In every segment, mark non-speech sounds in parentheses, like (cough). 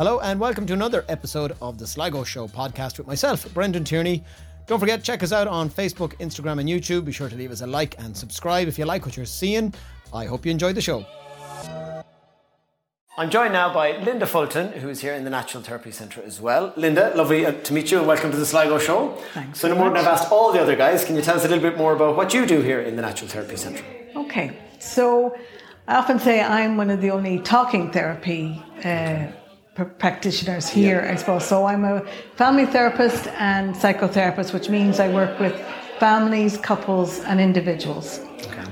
Hello, and welcome to another episode of the Sligo Show podcast with myself, Brendan Tierney. Don't forget, check us out on Facebook, Instagram, and YouTube. Be sure to leave us a like and subscribe if you like what you're seeing. I hope you enjoyed the show. I'm joined now by Linda Fulton, who is here in the Natural Therapy Centre as well. Linda, lovely uh, to meet you and welcome to the Sligo Show. Thanks So, no very more than. I've asked all the other guys, can you tell us a little bit more about what you do here in the Natural Therapy Centre? Okay, so I often say I'm one of the only talking therapy uh, pr- practitioners here, I suppose. So I'm a family therapist and psychotherapist, which means I work with families, couples, and individuals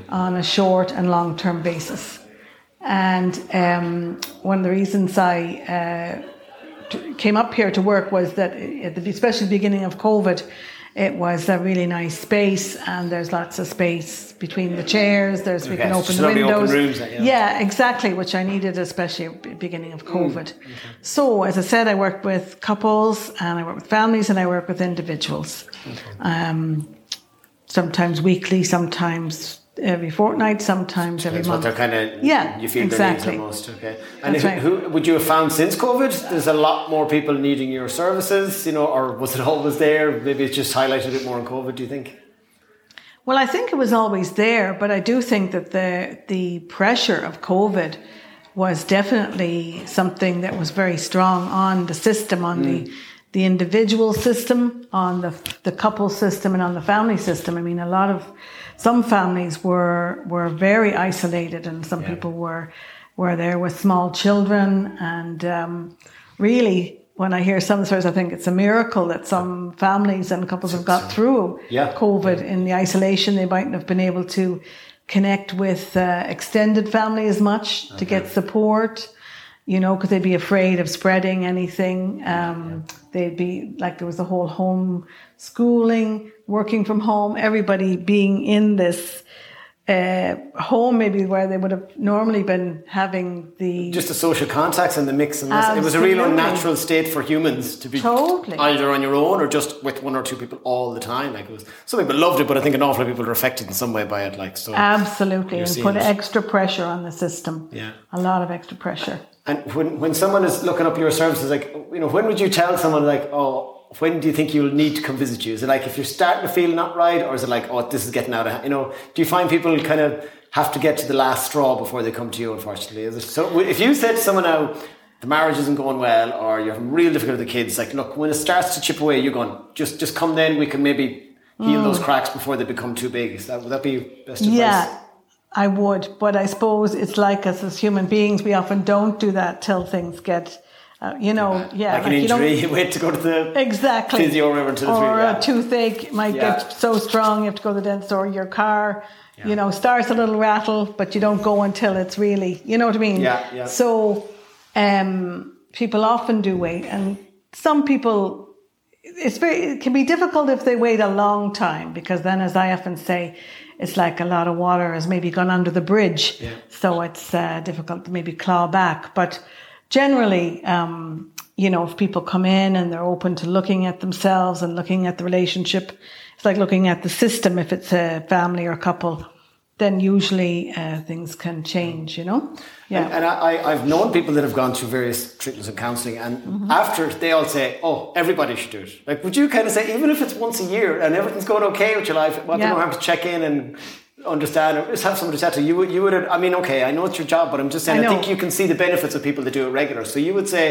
on a short and long term basis. And um, one of the reasons I uh, t- came up here to work was that, at the, especially the beginning of COVID, it was a really nice space, and there's lots of space between the chairs. There's we Okay, can open lovely open windows. rooms, like, yeah. yeah, exactly, which I needed, especially at the beginning of COVID. So, as I said, I work with couples, and I work with families, and I work with individuals. Um, sometimes weekly, sometimes every fortnight, sometimes every That's what they're kind of, Yeah, you feel exactly. are most, okay. And who, right. who would you have found since COVID? There's a lot more people needing your services, you know, or was it always there? Maybe it's just highlighted it more in COVID, do you think? Well, I think it was always there, but I do think that the the pressure of COVID was definitely something that was very strong on the system, on the mm. The individual system, on the the couple system, and on the family system. I mean, a lot of some families were were very isolated, and some people were were there with small children, and um, really. When I hear some stories, I think it's a miracle that some families and couples have got through Yeah. COVID in the isolation. They mightn't have been able to connect with uh, extended family as much to get support, you know, because they'd be afraid of spreading anything. Um, They'd be like there was a whole home schooling, working from home, everybody being in this uh, home, maybe where they would have normally been having the Just the social contacts and the mix and this. It was a real unnatural state for humans to be Totally. either on your own or just with one or two people all the time. Like it was, some people loved it, but I think an awful lot of people were affected in some way by it. Like so, absolutely and put it. extra pressure on the system. Yeah. a lot of extra pressure. And when, when someone is looking up your services, like, you know, when would you tell someone, like, oh, when do you think you'll need to come visit you? Is it like if you're starting to feel not right, or is it like, oh, this is getting out of hand? You know, do you find people kind of have to get to the last straw before they come to you, unfortunately? Is it, so if you said to someone now, the marriage isn't going well, or you're having real difficulty with the kids, like, look, when it starts to chip away, you're going, just, just come then, we can maybe heal hmm. those cracks before they become too big. Is that, would that be best advice? Yeah, I would, but I suppose it's like us as human beings, we often don't do that till things get, uh, you know, yeah, Like an you don't- injury, (laughs) you wait to go to the Exactly. physio or until it's or really bad. a toothache might Yeah. get so strong you have to go to the dentist or your car, you know, starts a little rattle, but you don't go until it's really, you know what I mean? Yeah, yeah. So um, people often do wait, and some people, it's very, it can be difficult if they wait a long time because then, as I often say, it's like a lot of water has maybe gone under the bridge, Yeah. so it's uh, difficult to maybe claw back. But generally, um, you know, if people come in and they're open to looking at themselves and looking at the relationship, it's like looking at the system if it's a family or a couple, then usually uh, things can change, you know? Yeah. And, and I, I've known people that have gone through various treatments and counselling, and Mm-hmm. after they all say, "Oh, everybody should do it." Like, would you kind of say, even if it's once a year and everything's going okay with your life, well, Yeah. they don't have to check in and understand, or just have somebody chat to you? Would you would? I mean, okay, I know it's your job, but I'm just saying, I I, think you can see the benefits of people that do it regular. So you would say,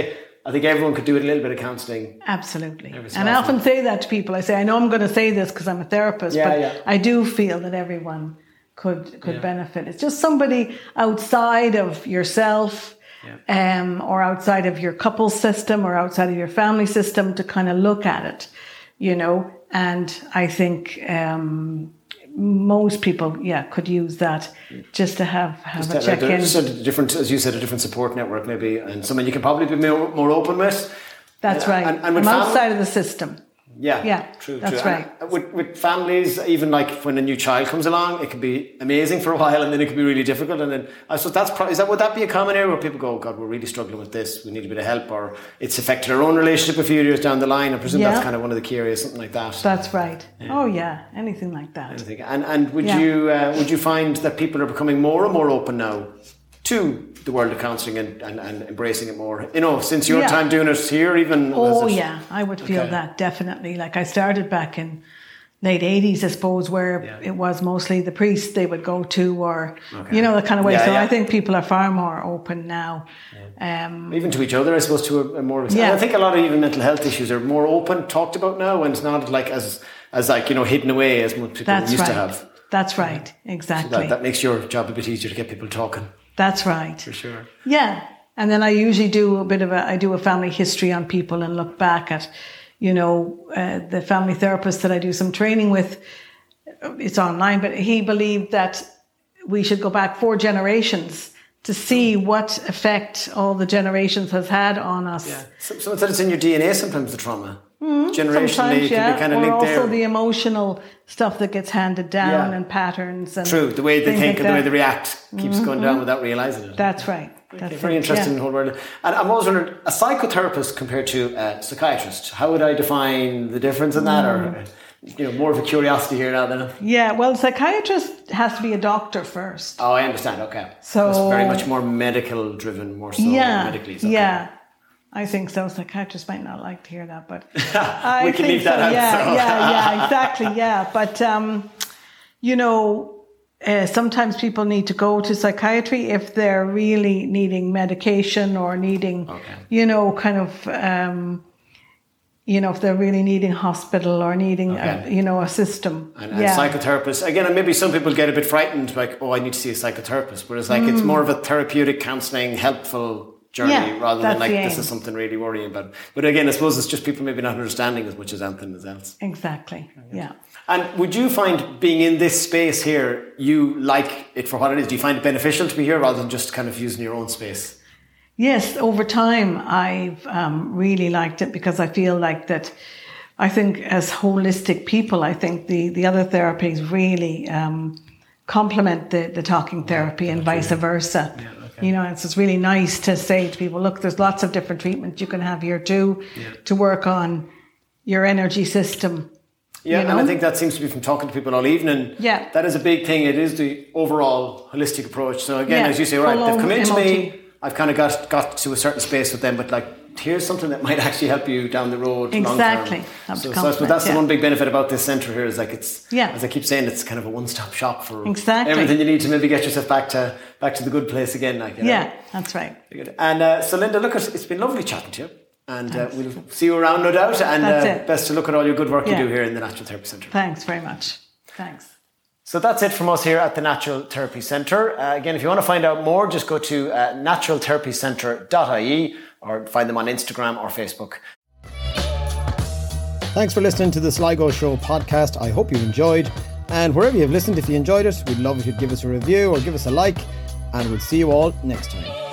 I think everyone could do a little bit of counselling. Absolutely. So And I often. often say that to people. I say, I know I'm going to say this because I'm a therapist, Yeah, but yeah. I do feel that everyone could could Yeah. benefit. It's just somebody outside of yourself um, or outside of your couple system or outside of your family system to kind of look at it, you know. And I think um, most people, yeah, could use that just to have, have a check in. Just a different, as you said, a different support network, maybe, and someone you can probably be more, more open with. That's right. and- and I'm fam- outside of the system. Yeah, Yeah, true. that's true. right. And with, with families, even like when a new child comes along, it can be amazing for a while, and then it can be really difficult. And then I suppose that's pro- is that would that be a common area where people go, "Oh, God, we're really struggling with this. We need a bit of help, or it's affected our own relationship a few years down the line. I presume Yeah. that's kind of one of the key areas, something like that. That's right. Oh yeah, anything like that. I think. And and would Yeah. you uh, would you find that people are becoming more and more open now to the world of counselling and, and, and embracing it more? You know, since your Yeah. time doing it here, even. Oh yeah, I would feel Okay. that definitely. Like I started back in late eighties, I suppose, where Yeah. it was mostly the priests they would go to, or you know, the kind of way. Yeah, so yeah. I think people are far more open now. Um, Even to each other, I suppose, to a, a more. Yeah. I think a lot of even mental health issues are more open, talked about now, and it's not like as as like you know hidden away as most people that's used right. to have. That's right. Exactly. That, that makes your job a bit easier to get people talking. That's right. For sure. Yeah. And then I usually do a bit of a, I do a family history on people and look back at, you know, uh, the family therapist that I do some training with. It's online, but he believed that we should go back four generations to see what effect all the generations has had on us. Yeah. So, someone said it's in your DNA sometimes, the trauma. Generationally, Mm-hmm. It can yeah, be kind of or linked also there. the emotional stuff that gets handed down Yeah. and patterns and True, the way they think like and the way. Mm-hmm. they react keeps going down without realizing it. That's right. That's Okay, very it, interesting yeah. whole world. And I'm always wondering, a psychotherapist compared to a psychiatrist, how would I define the difference in that? Mm. Or, you know, more of a curiosity here now than. Yeah, well, psychiatrist has to be a doctor first. Oh, I understand. Okay. So- it's very much more medical driven, more so yeah, medically. okay. yeah. I think so. Psychiatrists might not like to hear that, but I (laughs) We can think leave that so. out, Yeah, so. yeah, yeah, (laughs) exactly. Yeah, but um, you know, uh, sometimes people need to go to psychiatry if they're really needing medication or needing, Okay. you know, kind of. Um, you know, if they're really needing hospital or needing, a, you know, a system. And, and yeah. psychotherapists, again, and maybe some people get a bit frightened, like, oh, I need to see a psychotherapist. Whereas, like, it's more of a therapeutic, counseling, helpful journey. Yeah, rather than like, this is something really worrying about. But again, I suppose it's just people maybe not understanding as much as anything else. Exactly. Yeah. And would you find being in this space here, you like it for what it is? Do you find it beneficial to be here rather than just kind of using your own space? Yes, over time, I've um, really liked it because I feel like that. I think as holistic people, I think the, the other therapies really um, complement the, the talking therapy and vice versa. You know, it's just really nice to say to people, look, there's lots of different treatments you can have here too to work on your energy system. Yeah, you and I think that seems to be from talking to people all evening. Yeah. That is a big thing. It is the overall holistic approach. So again, Yeah, as you say, right, full they've come into me, I've kind of got got to a certain space with them, but like here's something that might (laughs) actually help you down the road. Exactly. So, so I suppose complement, that's the one big benefit about this centre here is like it's Yeah. as I keep saying, it's kind of a one stop shop for Exactly. everything you need to maybe get yourself back to back to the good place again. Like you know? Yeah, that's right. Good. And uh, so, Linda, look, it's been lovely chatting to you. And uh, we'll see you around, no doubt. And uh, best to look at all your good work Yeah. you do here in the Natural Therapy Centre. Thanks very much. Thanks. So that's it from us here at the Natural Therapy Centre. Uh, again, if you want to find out more, just go to uh, naturaltherapycentre.ie or find them on Instagram or Facebook. Thanks for listening to the Sligo Show podcast. I hope you enjoyed. And wherever you've listened, if you enjoyed it, we'd love if you'd give us a review or give us a like. And we'll see you all next time.